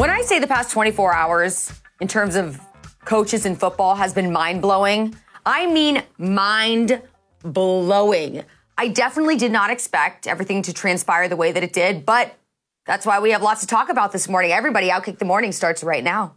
When I say the past 24 hours in terms of coaches in football has been mind blowing, I mean mind blowing. I definitely did not expect everything to transpire the way that it did, but that's why we have lots to talk about this morning. Everybody, Outkick the Morning starts right now.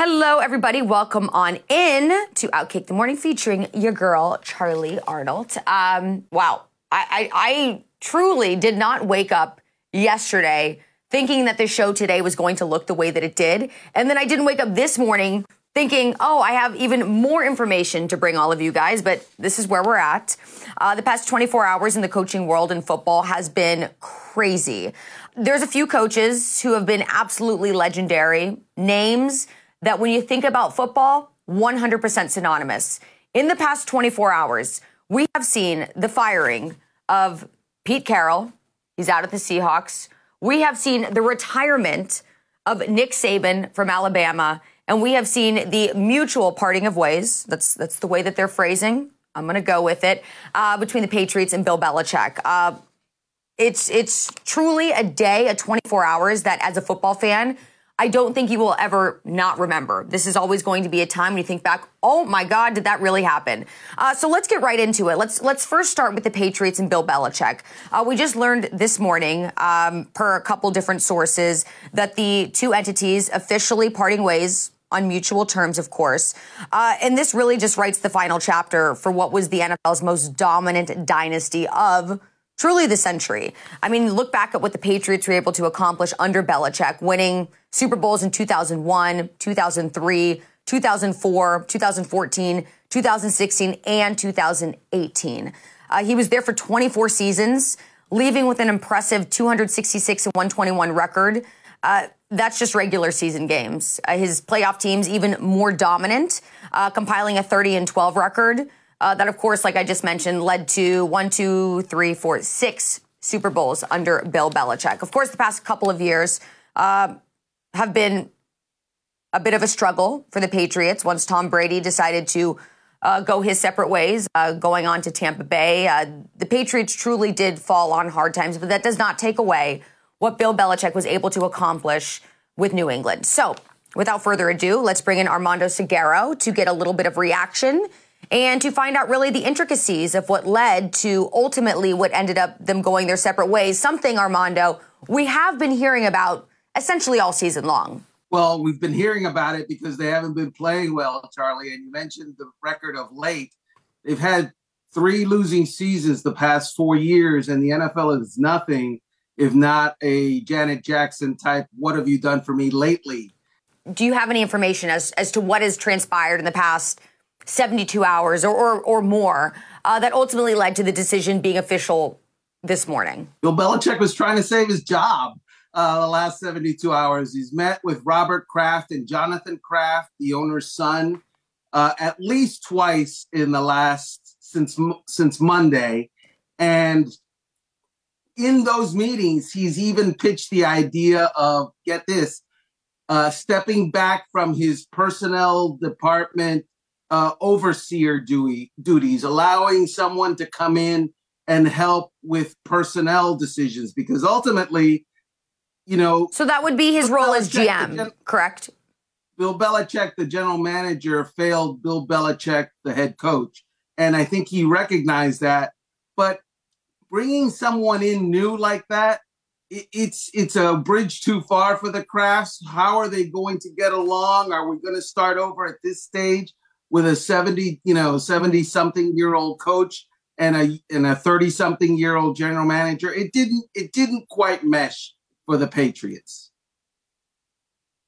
Hello, everybody. Welcome on in to Outkick the Morning featuring your girl, Charlie Arnold. Um, wow. I, I, I truly did not wake up yesterday thinking that the show today was going to look the way that it did. And then I didn't wake up this morning thinking, oh, I have even more information to bring all of you guys, but this is where we're at. Uh, the past 24 hours in the coaching world in football has been crazy. There's a few coaches who have been absolutely legendary, names that when you think about football, 100% synonymous. In the past 24 hours, we have seen the firing of Pete Carroll. He's out at the Seahawks. We have seen the retirement of Nick Saban from Alabama. And we have seen the mutual parting of ways. That's, that's the way that they're phrasing. I'm going to go with it uh, between the Patriots and Bill Belichick. Uh, it's it's truly a day, a 24 hours that as a football fan I don't think you will ever not remember. This is always going to be a time when you think back, oh my God, did that really happen? Uh, so let's get right into it. Let's let's first start with the Patriots and Bill Belichick. Uh, we just learned this morning, um, per a couple different sources, that the two entities officially parting ways on mutual terms, of course. Uh, and this really just writes the final chapter for what was the NFL's most dominant dynasty of truly the century. I mean, look back at what the Patriots were able to accomplish under Belichick, winning Super Bowls in 2001, 2003, 2004, 2014, 2016, and 2018. Uh, he was there for 24 seasons, leaving with an impressive 266 and 121 record. Uh, that's just regular season games. Uh, his playoff teams even more dominant, uh, compiling a 30 and 12 record. Uh, that, of course, like I just mentioned, led to one, two, three, four, six Super Bowls under Bill Belichick. Of course, the past couple of years uh, have been a bit of a struggle for the Patriots once Tom Brady decided to uh, go his separate ways, uh, going on to Tampa Bay. Uh, the Patriots truly did fall on hard times, but that does not take away what Bill Belichick was able to accomplish with New England. So, without further ado, let's bring in Armando Salguero to get a little bit of reaction and to find out really the intricacies of what led to ultimately what ended up them going their separate ways. Something, Armando, we have been hearing about essentially all season long. Well, we've been hearing about it because they haven't been playing well, Charlie. And you mentioned the record of late. They've had three losing seasons the past four years, and the NFL is nothing if not a Janet Jackson type, what have you done for me lately? Do you have any information as, as to what has transpired in the past 72 hours or, or, or more uh, that ultimately led to the decision being official this morning? Bill Belichick was trying to save his job uh, the last 72 hours. He's met with Robert Kraft and Jonathan Kraft, the owner's son, uh, at least twice in the last since since Monday, and in those meetings, he's even pitched the idea of get this, uh, stepping back from his personnel department uh, overseer duty, duties, allowing someone to come in and help with personnel decisions because ultimately, you know. So that would be his role Belichick, as GM, gen- correct? Bill Belichick, the general manager, failed Bill Belichick, the head coach. And I think he recognized that. But bringing someone in new like that, it's it's a bridge too far for the Krafts. How are they going to get along? Are we going to start over at this stage? With a 70, you know, 70 something year old coach and a and a 30 something year old general manager. It didn't it didn't quite mesh for the Patriots.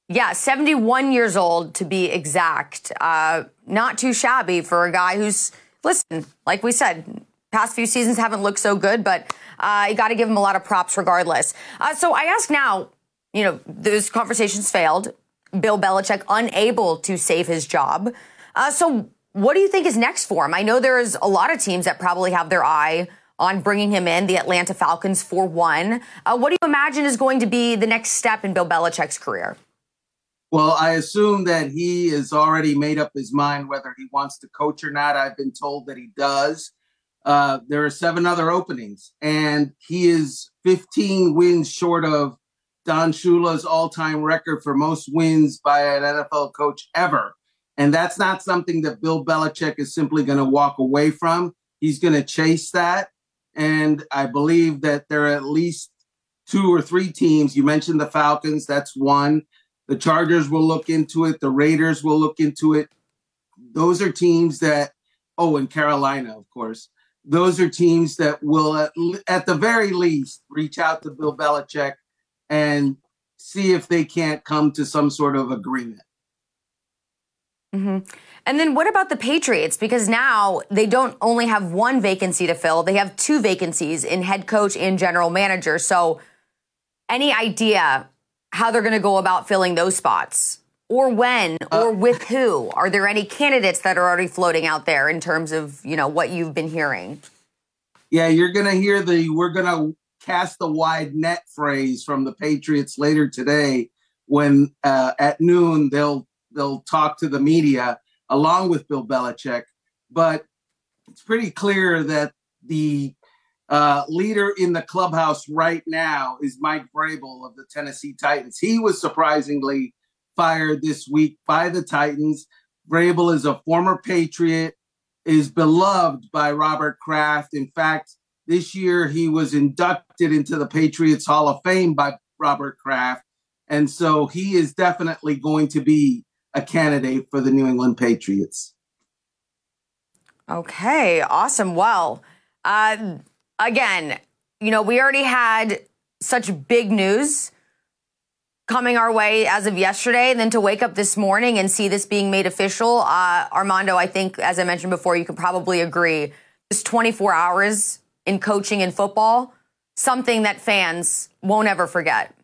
Yeah, 71 years old to be exact. Uh, not too shabby for a guy who's listen, like we said, past few seasons haven't looked so good, but uh, you got to give him a lot of props regardless. Uh, so I ask now, you know, those conversations failed. Bill Belichick unable to save his job. Uh, so, what do you think is next for him? I know there's a lot of teams that probably have their eye on bringing him in, the Atlanta Falcons for one. Uh, what do you imagine is going to be the next step in Bill Belichick's career? Well, I assume that he has already made up his mind whether he wants to coach or not. I've been told that he does. uh, there are seven other openings, and he is 15 wins short of Don Shula's all-time record for most wins by an NFL coach ever. And that's not something that Bill Belichick is simply going to walk away from. He's going to chase that. And I believe that there are at least two or three teams. You mentioned the Falcons, that's one. The Chargers will look into it. The Raiders will look into it. Those are teams that, oh, and Carolina, of course. Those are teams that will, at, at the very least, reach out to Bill Belichick and see if they can't come to some sort of agreement. Mm-hmm. And then what about the Patriots? Because now they don't only have one vacancy to fill, they have two vacancies in head coach and general manager. So, any idea how they're going to go about filling those spots? Or when, uh, or with who? Are there any candidates that are already floating out there in terms of, you know, what you've been hearing? Yeah, you're going to hear the we're going to cast the wide net phrase from the Patriots later today when uh, at noon they'll they'll talk to the media along with Bill Belichick. But it's pretty clear that the uh, leader in the clubhouse right now is Mike Vrabel of the Tennessee Titans. He was surprisingly fired this week by the Titans. Vrabel is a former Patriot, is beloved by Robert Kraft. In fact, this year he was inducted into the Patriots Hall of Fame by Robert Kraft. And so he is definitely going to be a candidate for the New England Patriots. Okay, awesome. Well, uh, again, you know, we already had such big news coming our way as of yesterday, and then to wake up this morning and see this being made official, uh, Armando, I think, as I mentioned before, you can probably agree, this 24 hours in coaching and football, something that fans won't ever forget.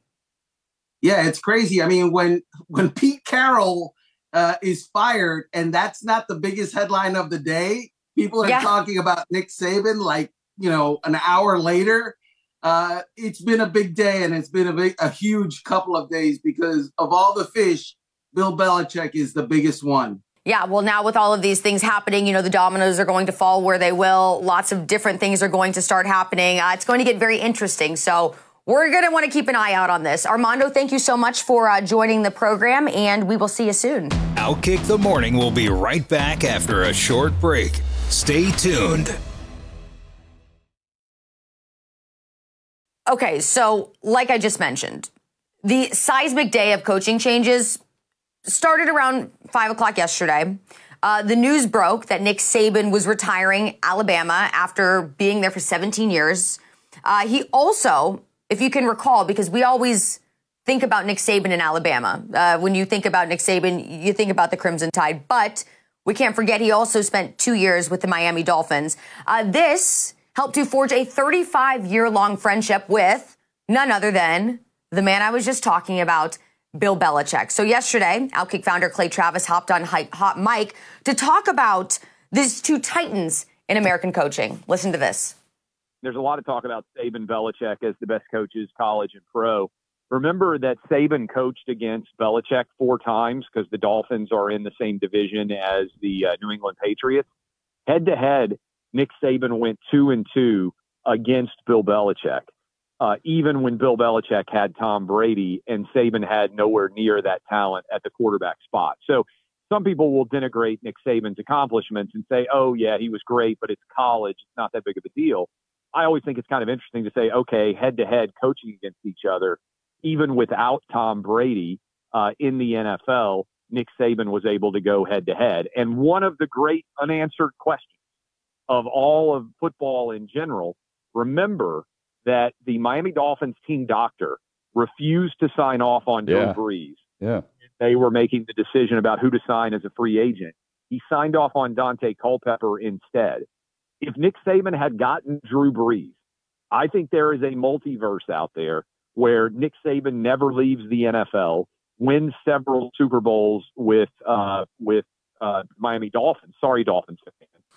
Yeah, it's crazy. I mean, when when Pete Carroll uh, is fired, and that's not the biggest headline of the day. People are yeah. talking about Nick Saban like you know an hour later. Uh, it's been a big day, and it's been a big, a huge couple of days because of all the fish. Bill Belichick is the biggest one. Yeah, well, now with all of these things happening, you know, the dominoes are going to fall where they will. Lots of different things are going to start happening. Uh, it's going to get very interesting. So we're going to want to keep an eye out on this. Armando, thank you so much for uh, joining the program, and we will see you soon. Outkick the Morning will be right back after a short break. Stay tuned. Okay, so like I just mentioned, the seismic day of coaching changes started around 5 o'clock yesterday. Uh, the news broke that Nick Saban was retiring Alabama after being there for 17 years. Uh, he also if you can recall, because we always think about Nick Saban in Alabama. Uh, when you think about Nick Saban, you think about the Crimson Tide, but we can't forget he also spent two years with the Miami Dolphins. Uh, this helped to forge a 35 year long friendship with none other than the man I was just talking about, Bill Belichick. So yesterday, Outkick founder Clay Travis hopped on Hot Mic to talk about these two titans in American coaching. Listen to this there's a lot of talk about Saban Belichick as the best coaches, college and pro. Remember that Saban coached against Belichick four times because the Dolphins are in the same division as the uh, New England Patriots. Head to head, Nick Saban went two and two against Bill Belichick, uh, even when Bill Belichick had Tom Brady and Saban had nowhere near that talent at the quarterback spot. So some people will denigrate Nick Saban's accomplishments and say, oh, yeah, he was great, but it's college. It's not that big of a deal. I always think it's kind of interesting to say, okay, head to head coaching against each other, even without Tom Brady uh, in the NFL, Nick Saban was able to go head to head. And one of the great unanswered questions of all of football in general, remember that the Miami Dolphins team doctor refused to sign off on Drew Brees. Yeah. They were making the decision about who to sign as a free agent. He signed off on Daunte Culpepper instead if Nick Saban had gotten Drew Brees, I think there is a multiverse out there where Nick Saban never leaves the NFL, wins several Super Bowls with uh, with uh, Miami Dolphins. Sorry, Dolphins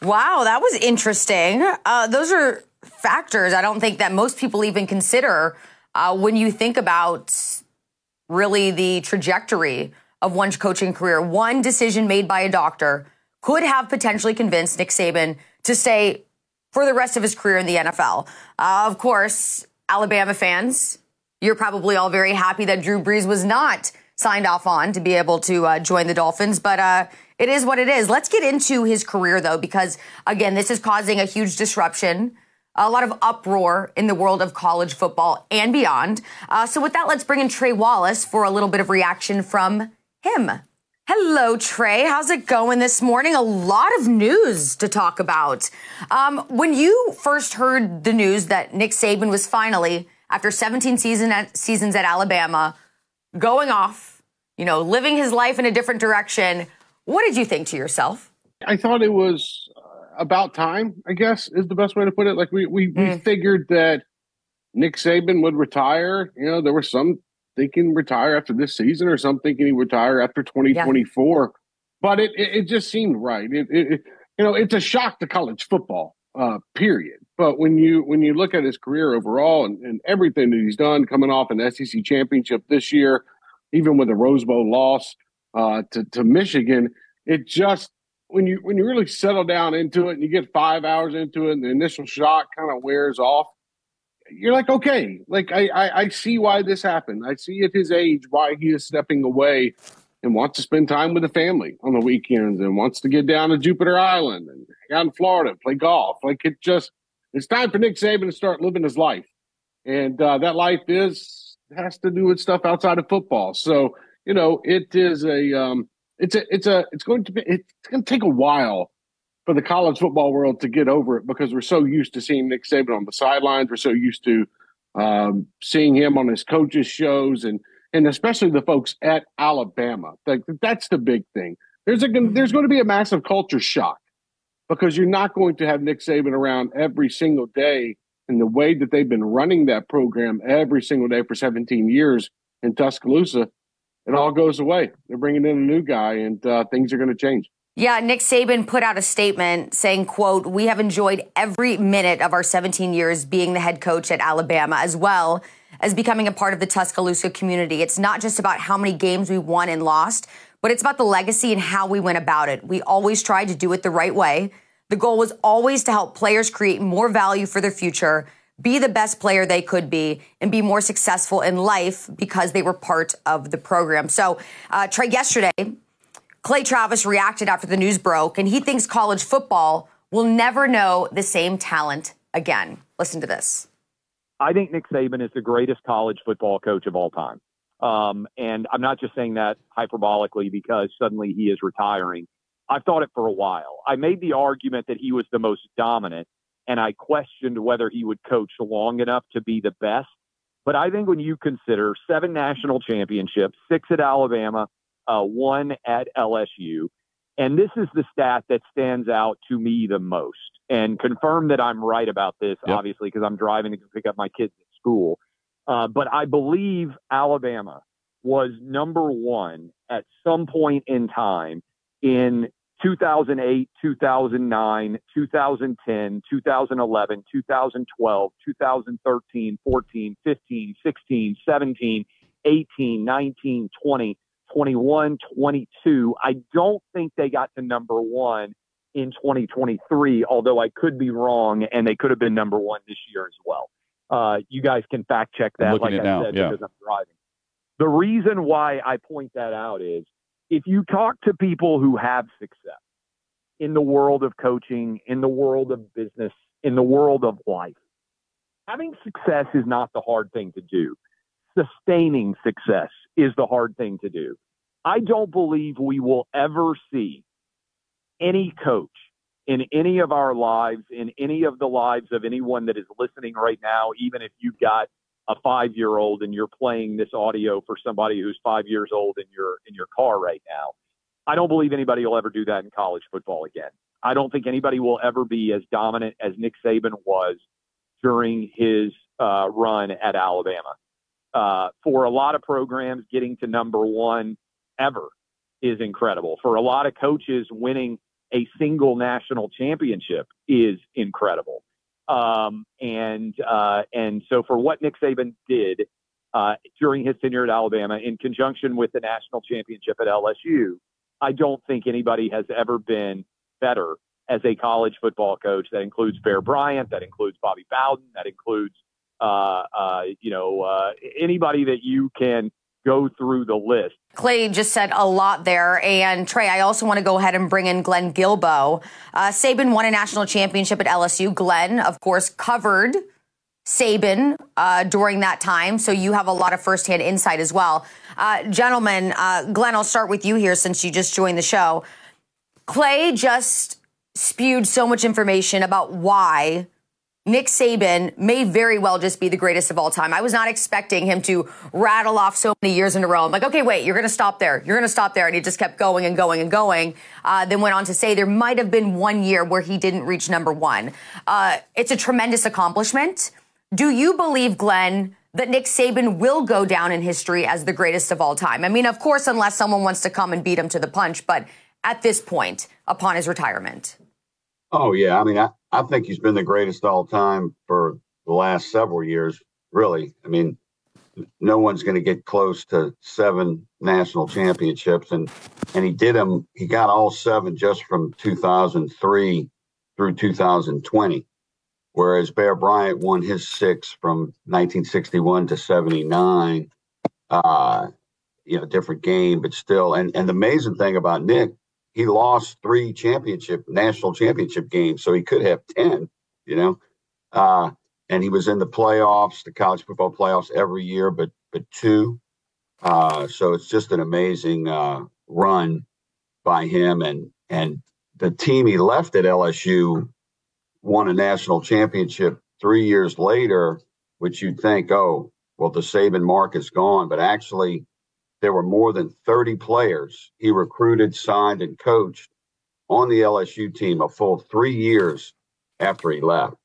Wow, that was interesting. Uh, those are factors I don't think that most people even consider uh, when you think about really the trajectory of one's coaching career. One decision made by a doctor could have potentially convinced Nick Saban to say, for the rest of his career in the NFL. Uh, of course, Alabama fans, you're probably all very happy that Drew Brees was not signed off on to be able to uh, join the Dolphins, but uh, it is what it is. Let's get into his career, though, because again, this is causing a huge disruption. A lot of uproar in the world of college football and beyond. Uh, so, with that, let's bring in Trey Wallace for a little bit of reaction from him. Hello, Trey. How's it going this morning? A lot of news to talk about. Um, when you first heard the news that Nick Saban was finally, after 17 season at, seasons at Alabama, going off, you know, living his life in a different direction, what did you think to yourself? I thought it was about time, I guess, is the best way to put it. Like we we, mm. we figured that Nick Saban would retire. You know, there were some thinking retire after this season or some thinking he retire after 2024. Yeah. But it, it, it just seemed right. It, it, you know, it's a shock to college football, uh, period. But when you when you look at his career overall and, and everything that he's done, coming off an SEC championship this year, even with a Rose Bowl loss uh, to to Michigan, it just when you when you really settle down into it and you get five hours into it, and the initial shock kind of wears off you're like, okay, like I, I, I see why this happened. I see at his age why he is stepping away and wants to spend time with the family on the weekends and wants to get down to Jupiter Island and out in Florida, play golf. Like it just, it's time for Nick Saban to start living his life, and uh, that life is has to do with stuff outside of football. So you know, it is a, um, it's a, it's a, it's going to be, it's going to take a while for the college football world to get over it because we're so used to seeing Nick Saban on the sidelines. We're so used to um, seeing him on his coaches' shows and and especially the folks at Alabama. Like that's the big thing. There's a there's going to be a massive culture shock because you're not going to have Nick Saban around every single day in the way that they've been running that program every single day for 17 years in Tuscaloosa. It all goes away. They're bringing in a new guy, and uh, things are going to change. Yeah, Nick Saban put out a statement saying, quote, we have enjoyed every minute of our 17 years being the head coach at Alabama, as well as becoming a part of the Tuscaloosa community. It's not just about how many games we won and lost, but it's about the legacy and how we went about it. We always tried to do it the right way. The goal was always to help players create more value for their future, be the best player they could be, and be more successful in life because they were part of the program. So, uh, Trey, yesterday, Clay Travis reacted after the news broke, and he thinks college football will never know the same talent again. Listen to this. I think Nick Saban is the greatest college football coach of all time. Um, and I'm not just saying that hyperbolically because suddenly he is retiring. I've thought it for a while. I made the argument that he was the most dominant, and I questioned whether he would coach long enough to be the best. But I think when you consider seven national championships, six at Alabama, uh, one at LSU. And this is the stat that stands out to me the most. And confirm that I'm right about this, yep. obviously, because I'm driving to pick up my kids at school. Uh, but I believe Alabama was number one at some point in time in 2008, 2009, 2010, 2011, 2012, 2013, 14, 15, 16, 17, 18, 19, 20. 21, 22. I don't think they got to number one in 2023, although I could be wrong, and they could have been number one this year as well. Uh, you guys can fact check that, like I now, said, yeah. because I'm driving. The reason why I point that out is if you talk to people who have success in the world of coaching, in the world of business, in the world of life, having success is not the hard thing to do. Sustaining success is the hard thing to do. I don't believe we will ever see any coach in any of our lives, in any of the lives of anyone that is listening right now, even if you've got a five year old and you're playing this audio for somebody who's five years old in your in your car right now. I don't believe anybody will ever do that in college football again. I don't think anybody will ever be as dominant as Nick Saban was during his uh, run at Alabama uh, for a lot of programs, getting to number one ever is incredible. For a lot of coaches, winning a single national championship is incredible. Um, and uh, and so for what Nick Saban did uh, during his tenure at Alabama, in conjunction with the national championship at LSU, I don't think anybody has ever been better as a college football coach. That includes Bear Bryant, that includes Bobby Bowden, that includes you know uh, anybody that you can go through the list. Clay just said a lot there. And Trey, I also want to go ahead and bring in Glenn Guilbeau. Uh, Saban won a national championship at LSU. Glenn, of course, covered Saban uh, during that time. So you have a lot of firsthand insight as well. Uh, gentlemen, uh, Glenn, I'll start with you here since you just joined the show. Clay just spewed so much information about why Nick Saban may very well just be the greatest of all time. I was not expecting him to rattle off so many years in a row. I'm like, okay, wait, you're going to stop there. You're going to stop there. And he just kept going and going and going. Uh, then went on to say there might have been one year where he didn't reach number one. Uh, it's a tremendous accomplishment. Do you believe, Glenn, that Nick Saban will go down in history as the greatest of all time? I mean, of course, unless someone wants to come and beat him to the punch, but at this point, upon his retirement. Oh, yeah. I mean, I, I think he's been the greatest all time for the last several years, really. I mean, no one's going to get close to seven national championships and and he did them he got all seven just from 2003 through 2020 whereas bear bryant won his six from 1961 to 79 uh you know different game but still and and the amazing thing about nick he lost three championship national championship games, so he could have ten. You know, uh, and he was in the playoffs, the college football playoffs every year, but but two. Uh, so it's just an amazing uh, run by him, and and the team he left at LSU won a national championship three years later, which you'd think, oh, well, the Saban mark is gone, but actually there were more than 30 players he recruited, signed, and coached on the LSU team a full three years after he left.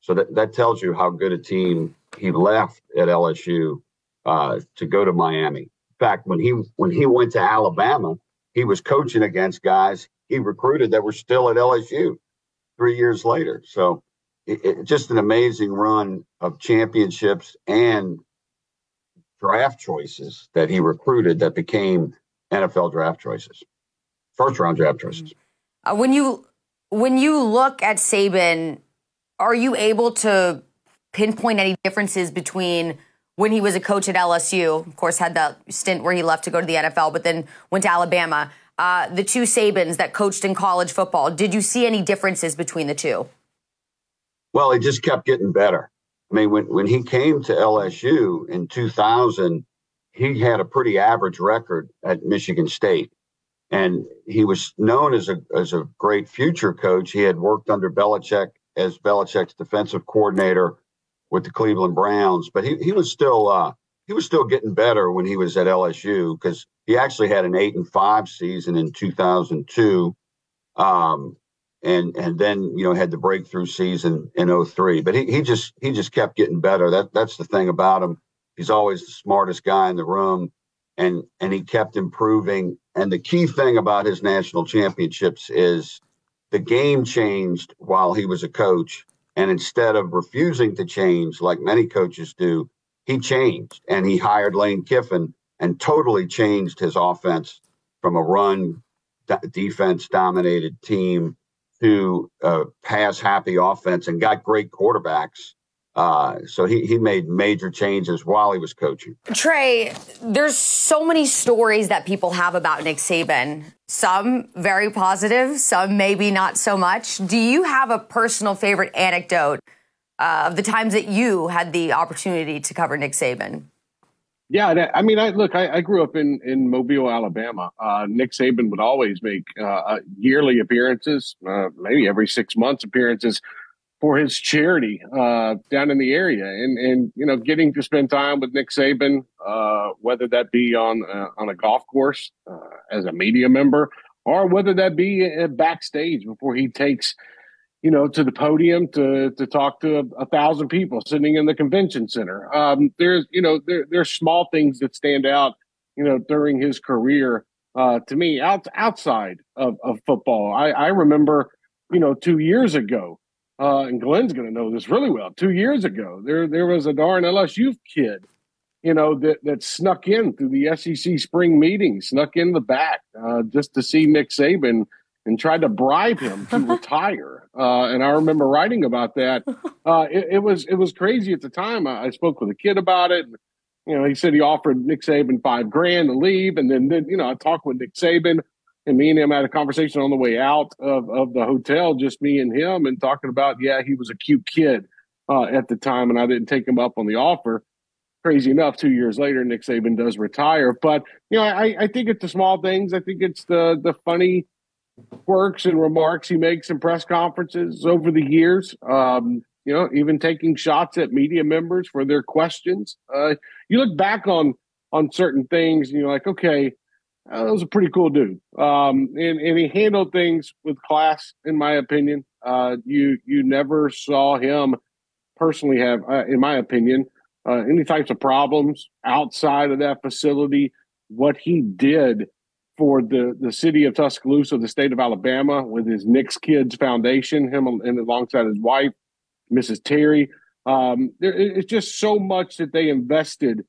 So that, that tells you how good a team he left at LSU uh, to go to Miami. In fact, when he when he went to Alabama, he was coaching against guys he recruited that were still at LSU three years later. So it, it, just an amazing run of championships and draft choices that he recruited that became NFL draft choices, first round draft choices. Uh, when you when you look at Saban, are you able to pinpoint any differences between when he was a coach at LSU? Of course, had that stint where he left to go to the NFL, but then went to Alabama. Uh, the two Sabans that coached in college football. Did you see any differences between the two? Well, he just kept getting better. I mean, when, when he came to LSU in 2000, he had a pretty average record at Michigan State. And he was known as a, as a great future coach. He had worked under Belichick as Belichick's defensive coordinator with the Cleveland Browns, but he, he was still uh, he was still getting better when he was at LSU because he actually had an eight and five season in 2002. Um, and and then you know had the breakthrough season in 03 but he, he just he just kept getting better. That that's the thing about him. He's always the smartest guy in the room and and he kept improving. And the key thing about his national championships is the game changed while he was a coach. And instead of refusing to change like many coaches do he changed. And he hired lane kiffin and totally changed his offense from a run defense dominated team to a pass happy offense and got great quarterbacks. Uh, so he, he made major changes while he was coaching. Trey, there's so many stories that people have about Nick Saban. Some very positive, some maybe not so much. Do you have a personal favorite anecdote uh, of the times that you had the opportunity to cover Nick Saban? Yeah, I mean, I look. I, I grew up in in Mobile, Alabama. Uh, Nick Saban would always make uh, uh, yearly appearances, uh, maybe every six months appearances for his charity uh, down in the area, and and you know, getting to spend time with Nick Saban, uh, whether that be on on a golf course as a media member, or whether that be backstage before he takes you know, to the podium to to talk to a, thousand people sitting in the convention center. Um, there's, you know, there there's small things that stand out, you know, during his career. Uh, to me, out outside of, of football, I, I remember, you know, two years ago, uh, and Glenn's going to know this really well. Two years ago, there there was a darn LSU kid, you know, that that snuck in through the SEC spring meeting, snuck in the back uh, just to see Nick Saban and tried to bribe him to retire. Uh, and I remember writing about that. Uh, it, it, was it was crazy at the time. I, I, spoke with a kid about it. And, you know, he said he offered Nick Saban five grand to leave, and then then you know I talked with Nick Saban, and me and him had a conversation on the way out of of the hotel, just me and him, and talking about yeah he was a cute kid uh, at the time, and I didn't take him up on the offer crazy enough, two years later, Nick Saban does retire. But you know, I, I think it's the small things. I think it's the the funny quirks and remarks he makes in press conferences over the years. Um, you know, even taking shots at media members for their questions. Uh, you look back on on certain things, and you're like, okay, uh, that was a pretty cool dude. Um, and, and he handled things with class, in my opinion. Uh, you you never saw him personally have, uh, in my opinion, uh, any types of problems outside of that facility. What he did for the, the city of Tuscaloosa, the state of Alabama, with his Nick's Kids Foundation, him and alongside his wife, Mrs. Terry. Um, there, it's just so much that they invested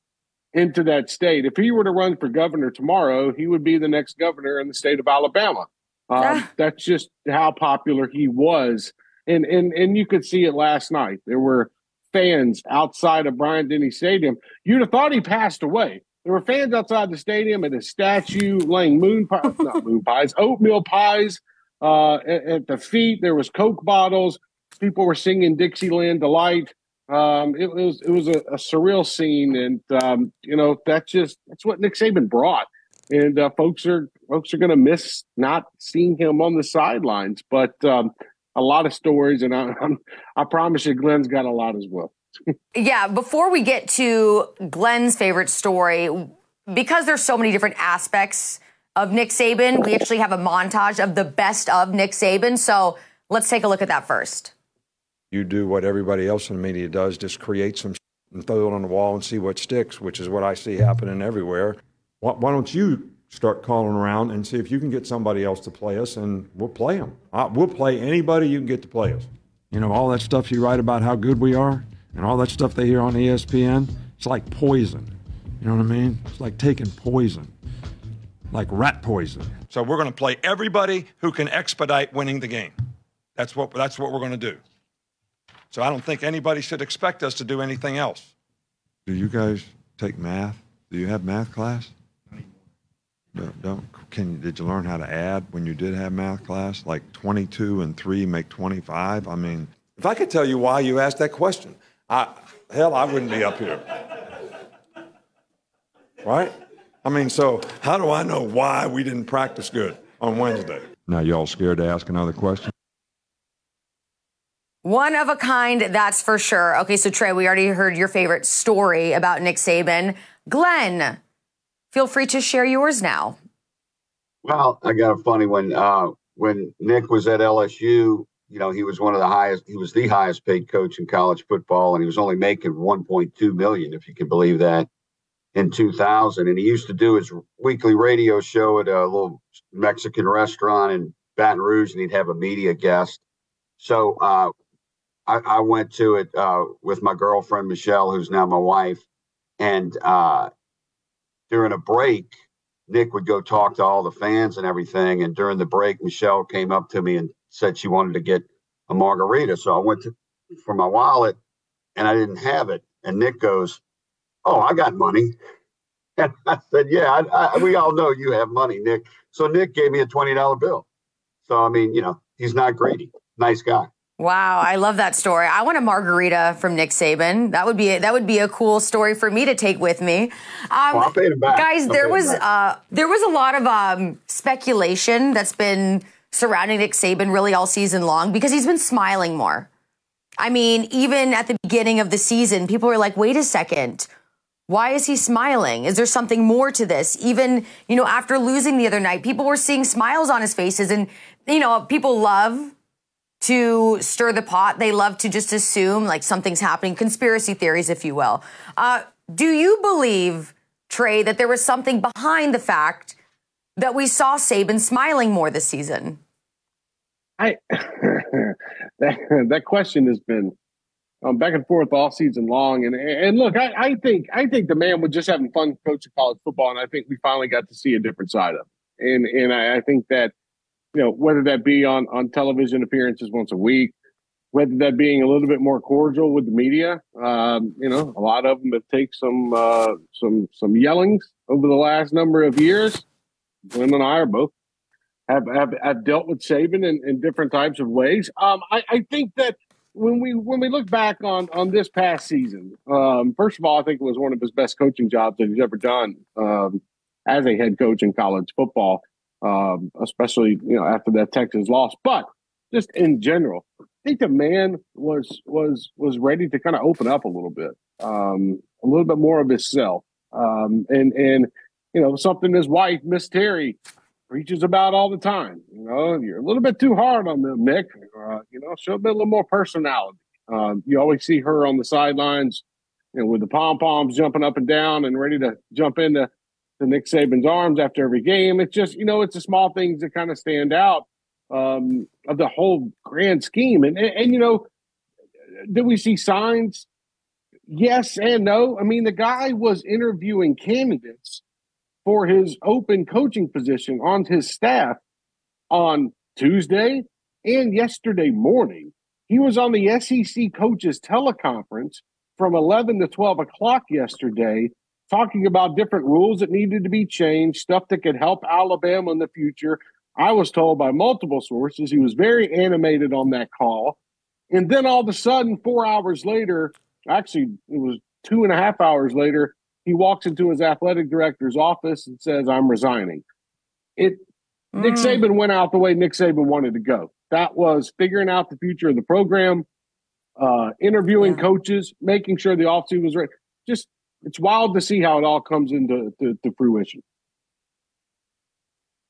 into that state. If he were to run for governor tomorrow, he would be the next governor in the state of Alabama. Um, that's just how popular he was, and and and you could see it last night. There were fans outside of Bryant Denny Stadium. You'd have thought he passed away. There were fans outside the stadium at a statue laying moon pies, not moon pies, oatmeal pies uh, at, at, the feet. There was Coke bottles. People were singing Dixieland Delight. Um, it, it, was it was a, a surreal scene, and um, you know that's just that's what Nick Saban brought. And uh, folks are folks are going to miss not seeing him on the sidelines. But um, a lot of stories, and I, I'm, I promise you, Glenn's got a lot as well. Yeah, before we get to Glenn's favorite story, because there's so many different aspects of Nick Saban, we actually have a montage of the best of Nick Saban. So let's take a look at that first. You do what everybody else in the media does, just create some and throw it on the wall and see what sticks, which is what I see happening everywhere. Why, why don't you start calling around and see if you can get somebody else to play us, and we'll play them. we'll play anybody you can get to play us. You know, all that stuff you write about how good we are, and all that stuff they hear on ESPN, it's like poison. You know what I mean? It's like taking poison, like rat poison. So we're going to play everybody who can expedite winning the game. That's what, that's what we're going to do. So I don't think anybody should expect us to do anything else. Do you guys take math? Do you have math class? Don't, don't can did you learn how to add when you did have math class? Like 22 and 3 make 25? I mean, if I could tell you why you asked that question, I hell, I wouldn't be up here. Right? I mean, so how do I know why we didn't practice good on Wednesday? Now, y'all scared to ask another question? One of a kind, that's for sure. Okay, so Trey, we already heard your favorite story about Nick Saban. Glenn, Feel free to share yours now. Well, I got a funny one. Uh, when Nick was at LSU, you know, he was one of the highest, he was the highest paid coach in college football, and he was only making 1.2 million, if you can believe that, in 2000. And he used to do his weekly radio show at a little Mexican restaurant in Baton Rouge, and he'd have a media guest. So uh, I, I, went to it uh, with my girlfriend Michelle, who's now my wife, and uh, during a break, Nick would go talk to all the fans and everything. And during the break, Michelle came up to me and said she wanted to get a margarita. So I went to for my wallet and I didn't have it. And Nick goes, Oh, I got money. And I said, Yeah, I, I, we all know you have money, Nick. So Nick gave me a $20 bill. So, I mean, you know, he's not greedy. Nice guy. Wow, I love that story. I want a margarita from Nick Saban. That would be a, that would be a cool story for me to take with me. Um, well, guys, I'll there was uh, there was a lot of um, speculation that's been surrounding Nick Saban really all season long because he's been smiling more. I mean, even at the beginning of the season, people were like, "Wait a second, why is he smiling? Is there something more to this?" Even you know, after losing the other night, people were seeing smiles on his faces, and you know, people love to stir the pot. They love to just assume like something's happening, conspiracy theories, if you will. Uh, do you believe, Trey, that there was something behind the fact that we saw Saban smiling more this season? I that, that question has been um, back and forth all season long, and and look, I, I think I think the man was just having fun coaching college football, and I think we finally got to see a different side of him, and and I, I think that you know, whether that be on on television appearances once a week, whether that being a little bit more cordial with the media. Um, you know, a lot of them have taken some uh, some some yellings over the last number of years. Glenn and I are both have have, have dealt with Saban in, in different types of ways. Um, I, I think that when we when we look back on on this past season, um, first of all, I think it was one of his best coaching jobs that he's ever done um, as a head coach in college football um, especially you know after that Texas loss. But just in general, I think the man was was was ready to kind of open up a little bit, um, a little bit more of himself, um, and and you know something his wife Miss Terry preaches about all the time. You know, you're a little bit too hard on them, Nick. Uh, you know, show a bit a little more personality. Um, you always see her on the sidelines, you know, with the pom poms jumping up and down and ready to jump into to Nick Saban's arms after every game. It's just, you know, it's the small things that kind of stand out um, of the whole grand scheme. And, and, and, you know, did we see signs? Yes and no. I mean, the guy was interviewing candidates for his open coaching position on his staff on Tuesday and yesterday morning. He was on the SEC coaches teleconference from 11 to 12 o'clock yesterday talking about different rules that needed to be changed, stuff that could help Alabama in the future. I was told by multiple sources he was very animated on that call. And then all of a sudden, four hours later, actually, it was two and a half hours later, he walks into his athletic director's office and says, I'm resigning. It mm. Nick Saban went out the way Nick Saban wanted to go. That was figuring out the future of the program, uh, interviewing yeah. coaches, making sure the offseason was right. Just it's wild to see how it all comes into to, to fruition.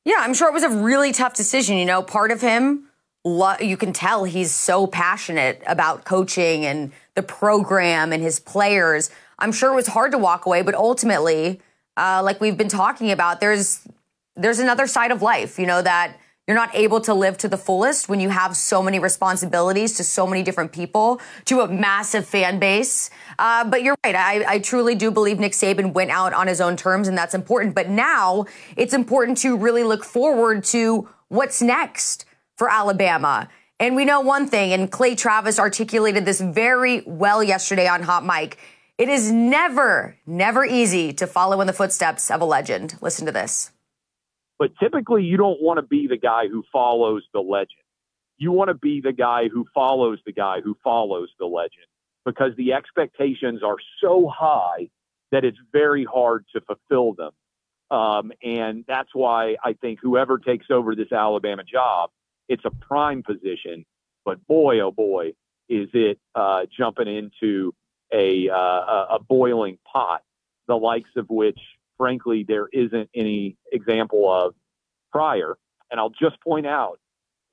Yeah, I'm sure it was a really tough decision. You know, part of him, you can tell he's so passionate about coaching and the program and his players. I'm sure it was hard to walk away, but ultimately, uh, like we've been talking about, there's there's another side of life. You know that you're not able to live to the fullest when you have so many responsibilities to so many different people, to a massive fan base. Uh, but you're right. I, I, truly do believe Nick Saban went out on his own terms, and that's important. But now it's important to really look forward to what's next for Alabama. And we know one thing, and Clay Travis articulated this very well yesterday on Hot Mic. It is never, never easy to follow in the footsteps of a legend. Listen to this. But typically, you don't want to be the guy who follows the legend. You want to be the guy who follows the guy who follows the legend because the expectations are so high that it's very hard to fulfill them. Um, and that's why I think whoever takes over this Alabama job, it's a prime position. But boy, oh boy, is it uh, jumping into a, uh, a boiling pot, the likes of which frankly, there isn't any example of prior. And I'll just point out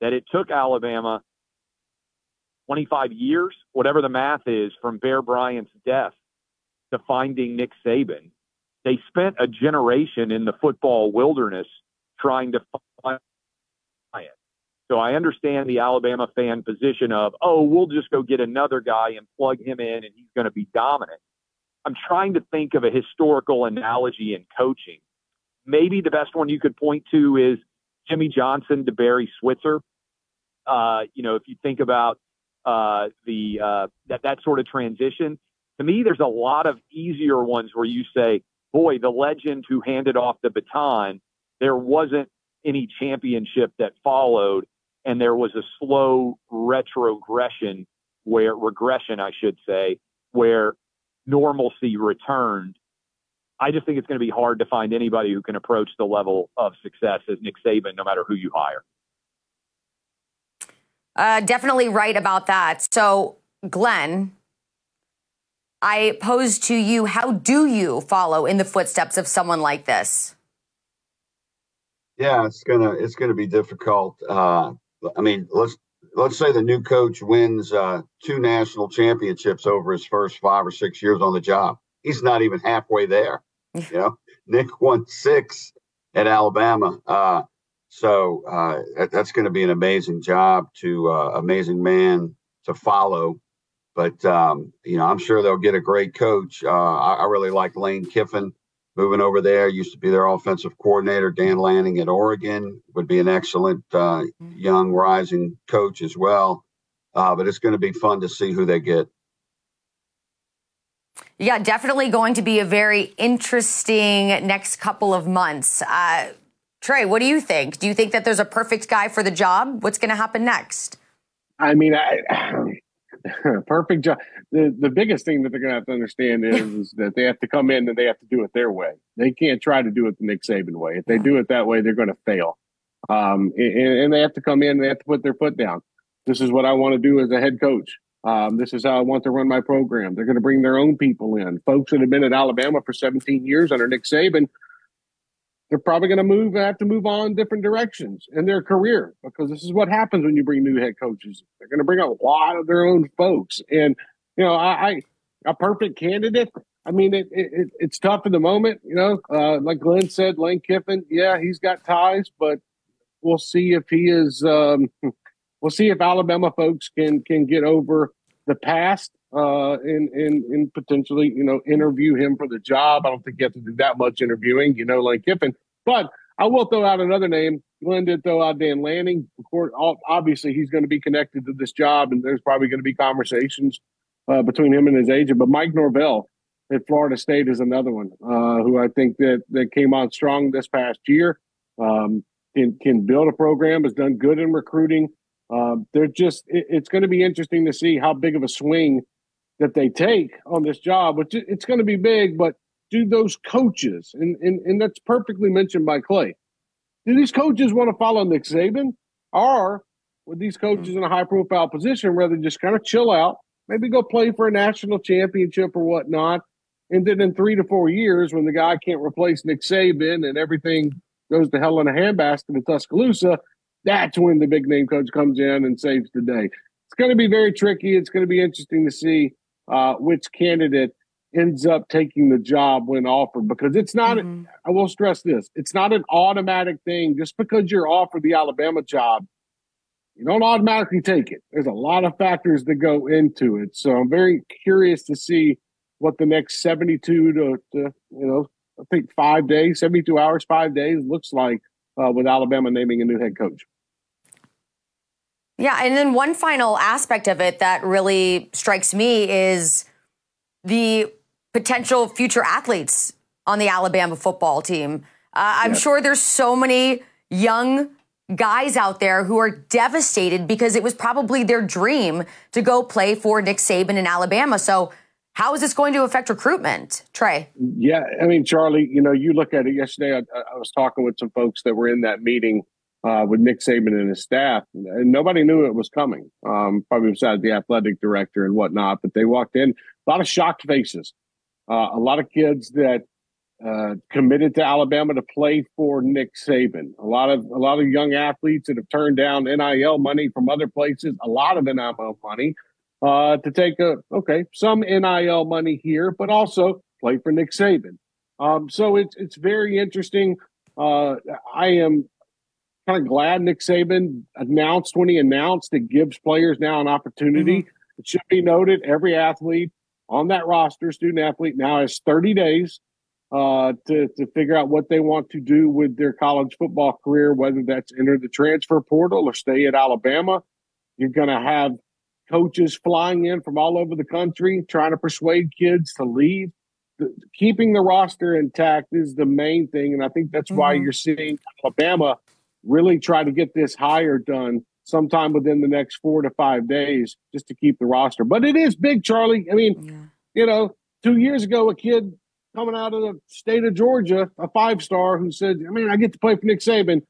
that it took Alabama 25 years, whatever the math is, from Bear Bryant's death to finding Nick Saban. They spent a generation in the football wilderness trying to find. So I understand the Alabama fan position of, oh, we'll just go get another guy and plug him in and he's going to be dominant. I'm trying to think of a historical analogy in coaching. Maybe the best one you could point to is Jimmy Johnson to Barry Switzer. Uh, you know, if you think about uh, the uh, that that sort of transition, to me, there's a lot of easier ones where you say, "Boy, the legend who handed off the baton, there wasn't any championship that followed, and there was a slow retrogression where regression, I should say, where normalcy returned, I just think it's going to be hard to find anybody who can approach the level of success as Nick Saban, no matter who you hire. Uh, definitely right about that. So, Glenn, I pose to you how do you follow in the footsteps of someone like this? Yeah, it's gonna it's gonna be difficult. Uh, I mean, let's let's say the new coach wins uh, two national championships over his first five or six years on the job. He's not even halfway there. you know, Nick won six at Alabama. Uh, so uh, that, that's going to be an amazing job to uh, amazing man to follow. But um, you know, I'm sure they'll get a great coach. Uh, I, I, really like Lane Kiffin. Moving over there. Used to be their offensive coordinator. Dan Lanning at Oregon would be an excellent uh, young rising coach as well. Uh, but it's going to be fun to see who they get. Yeah, definitely going to be a very interesting next couple of months. Uh, Trey, what do you think? Do you think that there's a perfect guy for the job? What's going to happen next? I mean, I, perfect job. The the biggest thing that they're going to have to understand is, is, that they have to come in and they have to do it their way. They can't try to do it the Nick Saban way. If they do it that way, they're going to fail. Um, and, and, they have to come in and they have to put their foot down. This is what I want to do as a head coach. Um, this is how I want to run my program. They're going to bring their own people in. Folks that have been at Alabama for 17 years under Nick Saban they're probably going to move have to move on different directions in their career because this is what happens when you bring new head coaches. They're going to bring a lot of their own folks, and you know, I, I a perfect candidate. I mean, it, it, it's tough in the moment. You know, uh, like Glenn said, Lane Kiffin. Yeah, he's got ties, but we'll see if he is. Um, we'll see if Alabama folks can can get over the past uh, and, and, and potentially, you know, interview him for the job. I don't think you have to do that much interviewing, you know, like Kiffin. But I will throw out another name. Glenn did throw out Dan Lanning. Of course, obviously, he's going to be connected to this job, and there's probably going to be conversations uh, between him and his agent. But Mike Norvell at Florida State is another one uh, who I think that that came on strong this past year. Um, can can build a program, has done good in recruiting. Uh, they're just it, it's going to be interesting to see how big of a swing that they take on this job, which it's going to be big, but do those coaches, and, and, and that's perfectly mentioned by Clay, do these coaches want to follow Nick Saban? Or would these coaches in a high profile position, rather just kind of chill out, maybe go play for a national championship or whatnot. And then in three to four years, when the guy can't replace Nick Saban and everything goes to hell in a handbasket in Tuscaloosa, that's when the big name coach comes in and saves the day. It's going to be very tricky. It's going to be interesting to see uh, which candidate ends up taking the job when offered because it's not mm-hmm. I will stress this it's not an automatic thing just because you're offered the Alabama job you don't automatically take it. There's a lot of factors that go into it. So I'm very curious to see what the next 72 to, to you know I think 5 days 72 hours 5 days looks like uh, with Alabama naming a new head coach. Yeah, and then one final aspect of it that really strikes me is the potential future athletes on the Alabama football team. Uh, I'm sure there's so many young guys out there who are devastated because it was probably their dream to go play for Nick Saban in Alabama. So, how is this going to affect recruitment, Trey? Yeah, I mean, Charlie, you know, you look at it yesterday. I, I was talking with some folks that were in that meeting uh, with Nick Saban and his staff, and nobody knew it was coming. Um, probably besides the athletic director and whatnot, but they walked in, a lot of shocked faces uh, a lot of kids that uh, committed to Alabama to play for Nick Saban. A lot of a lot of young athletes that have turned down NIL money from other places. A lot of NIL money uh, to take a okay some NIL money here, but also play for Nick Saban. Um, so it's it's very interesting. Uh, I am kind of glad Nick Saban announced when he announced it gives players now an opportunity. Mm-hmm. It should be noted every athlete on that roster, student athlete now has 30 days uh, to, to figure out what they want to do with their college football career, whether that's enter the transfer portal or stay at Alabama. You're going to have coaches flying in from all over the country trying to persuade kids to leave. The, keeping the roster intact is the main thing. And I think that's mm-hmm. why you're seeing Alabama really try to get this hire done sometime within the next four to five days just to keep the roster. But it is big, Charlie. I mean, yeah. you know, two years ago, a kid coming out of the state of Georgia, a five star, who said, I mean, I get to play for Nick Saban.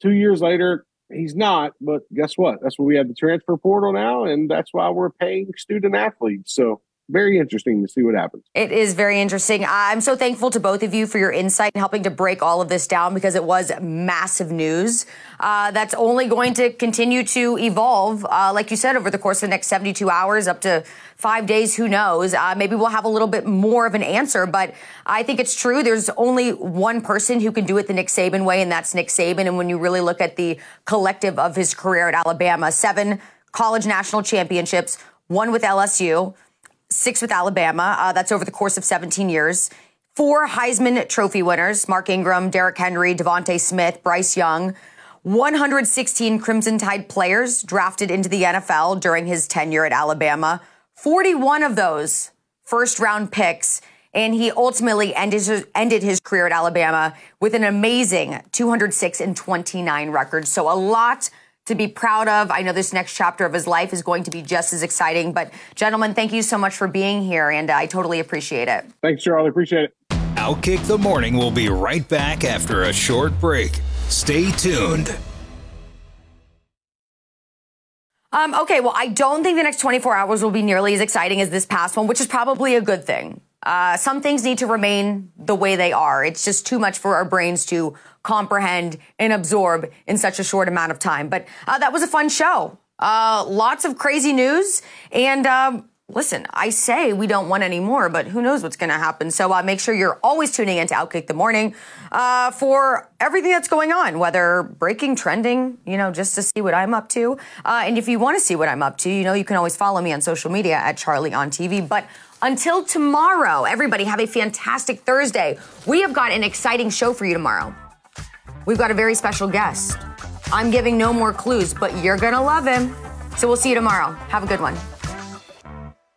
Two years later, he's not. But guess what? That's why we have the transfer portal now, and that's why we're paying student athletes. So very interesting to see what happens. It is very interesting. I'm so thankful to both of you for your insight and helping to break all of this down because it was massive news uh, that's only going to continue to evolve, uh, like you said, over the course of the next 72 hours, up to five days. Who knows? Uh, maybe we'll have a little bit more of an answer, but I think it's true. There's only one person who can do it the Nick Saban way, and that's Nick Saban. And when you really look at the collective of his career at Alabama, seven college national championships, one with LSU six with Alabama. Uh, that's over the course of 17 years. four Heisman Trophy winners Mark Ingram, Derrick Henry, DeVonta Smith, Bryce Young. 116 Crimson Tide players drafted into the NFL during his tenure at Alabama. 41 of those first round picks. And he ultimately ended his, ended his career at Alabama with an amazing 206 and 29 record. So a lot to be proud of. I know this next chapter of his life is going to be just as exciting. But, gentlemen, thank you so much for being here, and I totally appreciate it. Thanks, Charlie. Appreciate it. Outkick the Morning will be right back after a short break. Stay tuned. Um, okay, well, I don't think the next 24 hours will be nearly as exciting as this past one, which is probably a good thing. Uh, some things need to remain the way they are. It's just too much for our brains to comprehend and absorb in such a short amount of time. But uh, that was a fun show. Uh, lots of crazy news. And um, listen, I say we don't want any more, but who knows what's going to happen. So uh, make sure you're always tuning in to Outkick the Morning uh, for everything that's going on, whether breaking, trending, you know, just to see what I'm up to. Uh, and if you want to see what I'm up to, you know, you can always follow me on social media at Charlie on TV. But until tomorrow, everybody have a fantastic Thursday. We have got an exciting show for you tomorrow. We've got a very special guest. I'm giving no more clues, but you're going to love him. So we'll see you tomorrow. Have a good one.